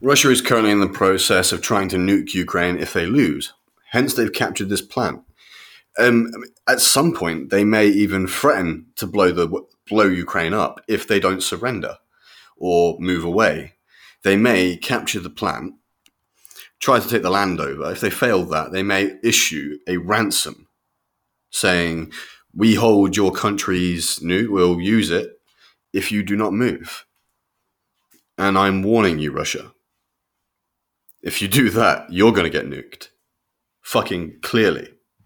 Russia is currently in the process of trying to nuke Ukraine if they lose. Hence, they've captured this plant. Um, at some point, they may even threaten to blow the blow Ukraine up if they don't surrender or move away. They may capture the plant, try to take the land over. If they fail that, they may issue a ransom, saying, "We hold your country's nuke. We'll use it if you do not move." And I'm warning you, Russia. If you do that, you're going to get nuked. Fucking clearly.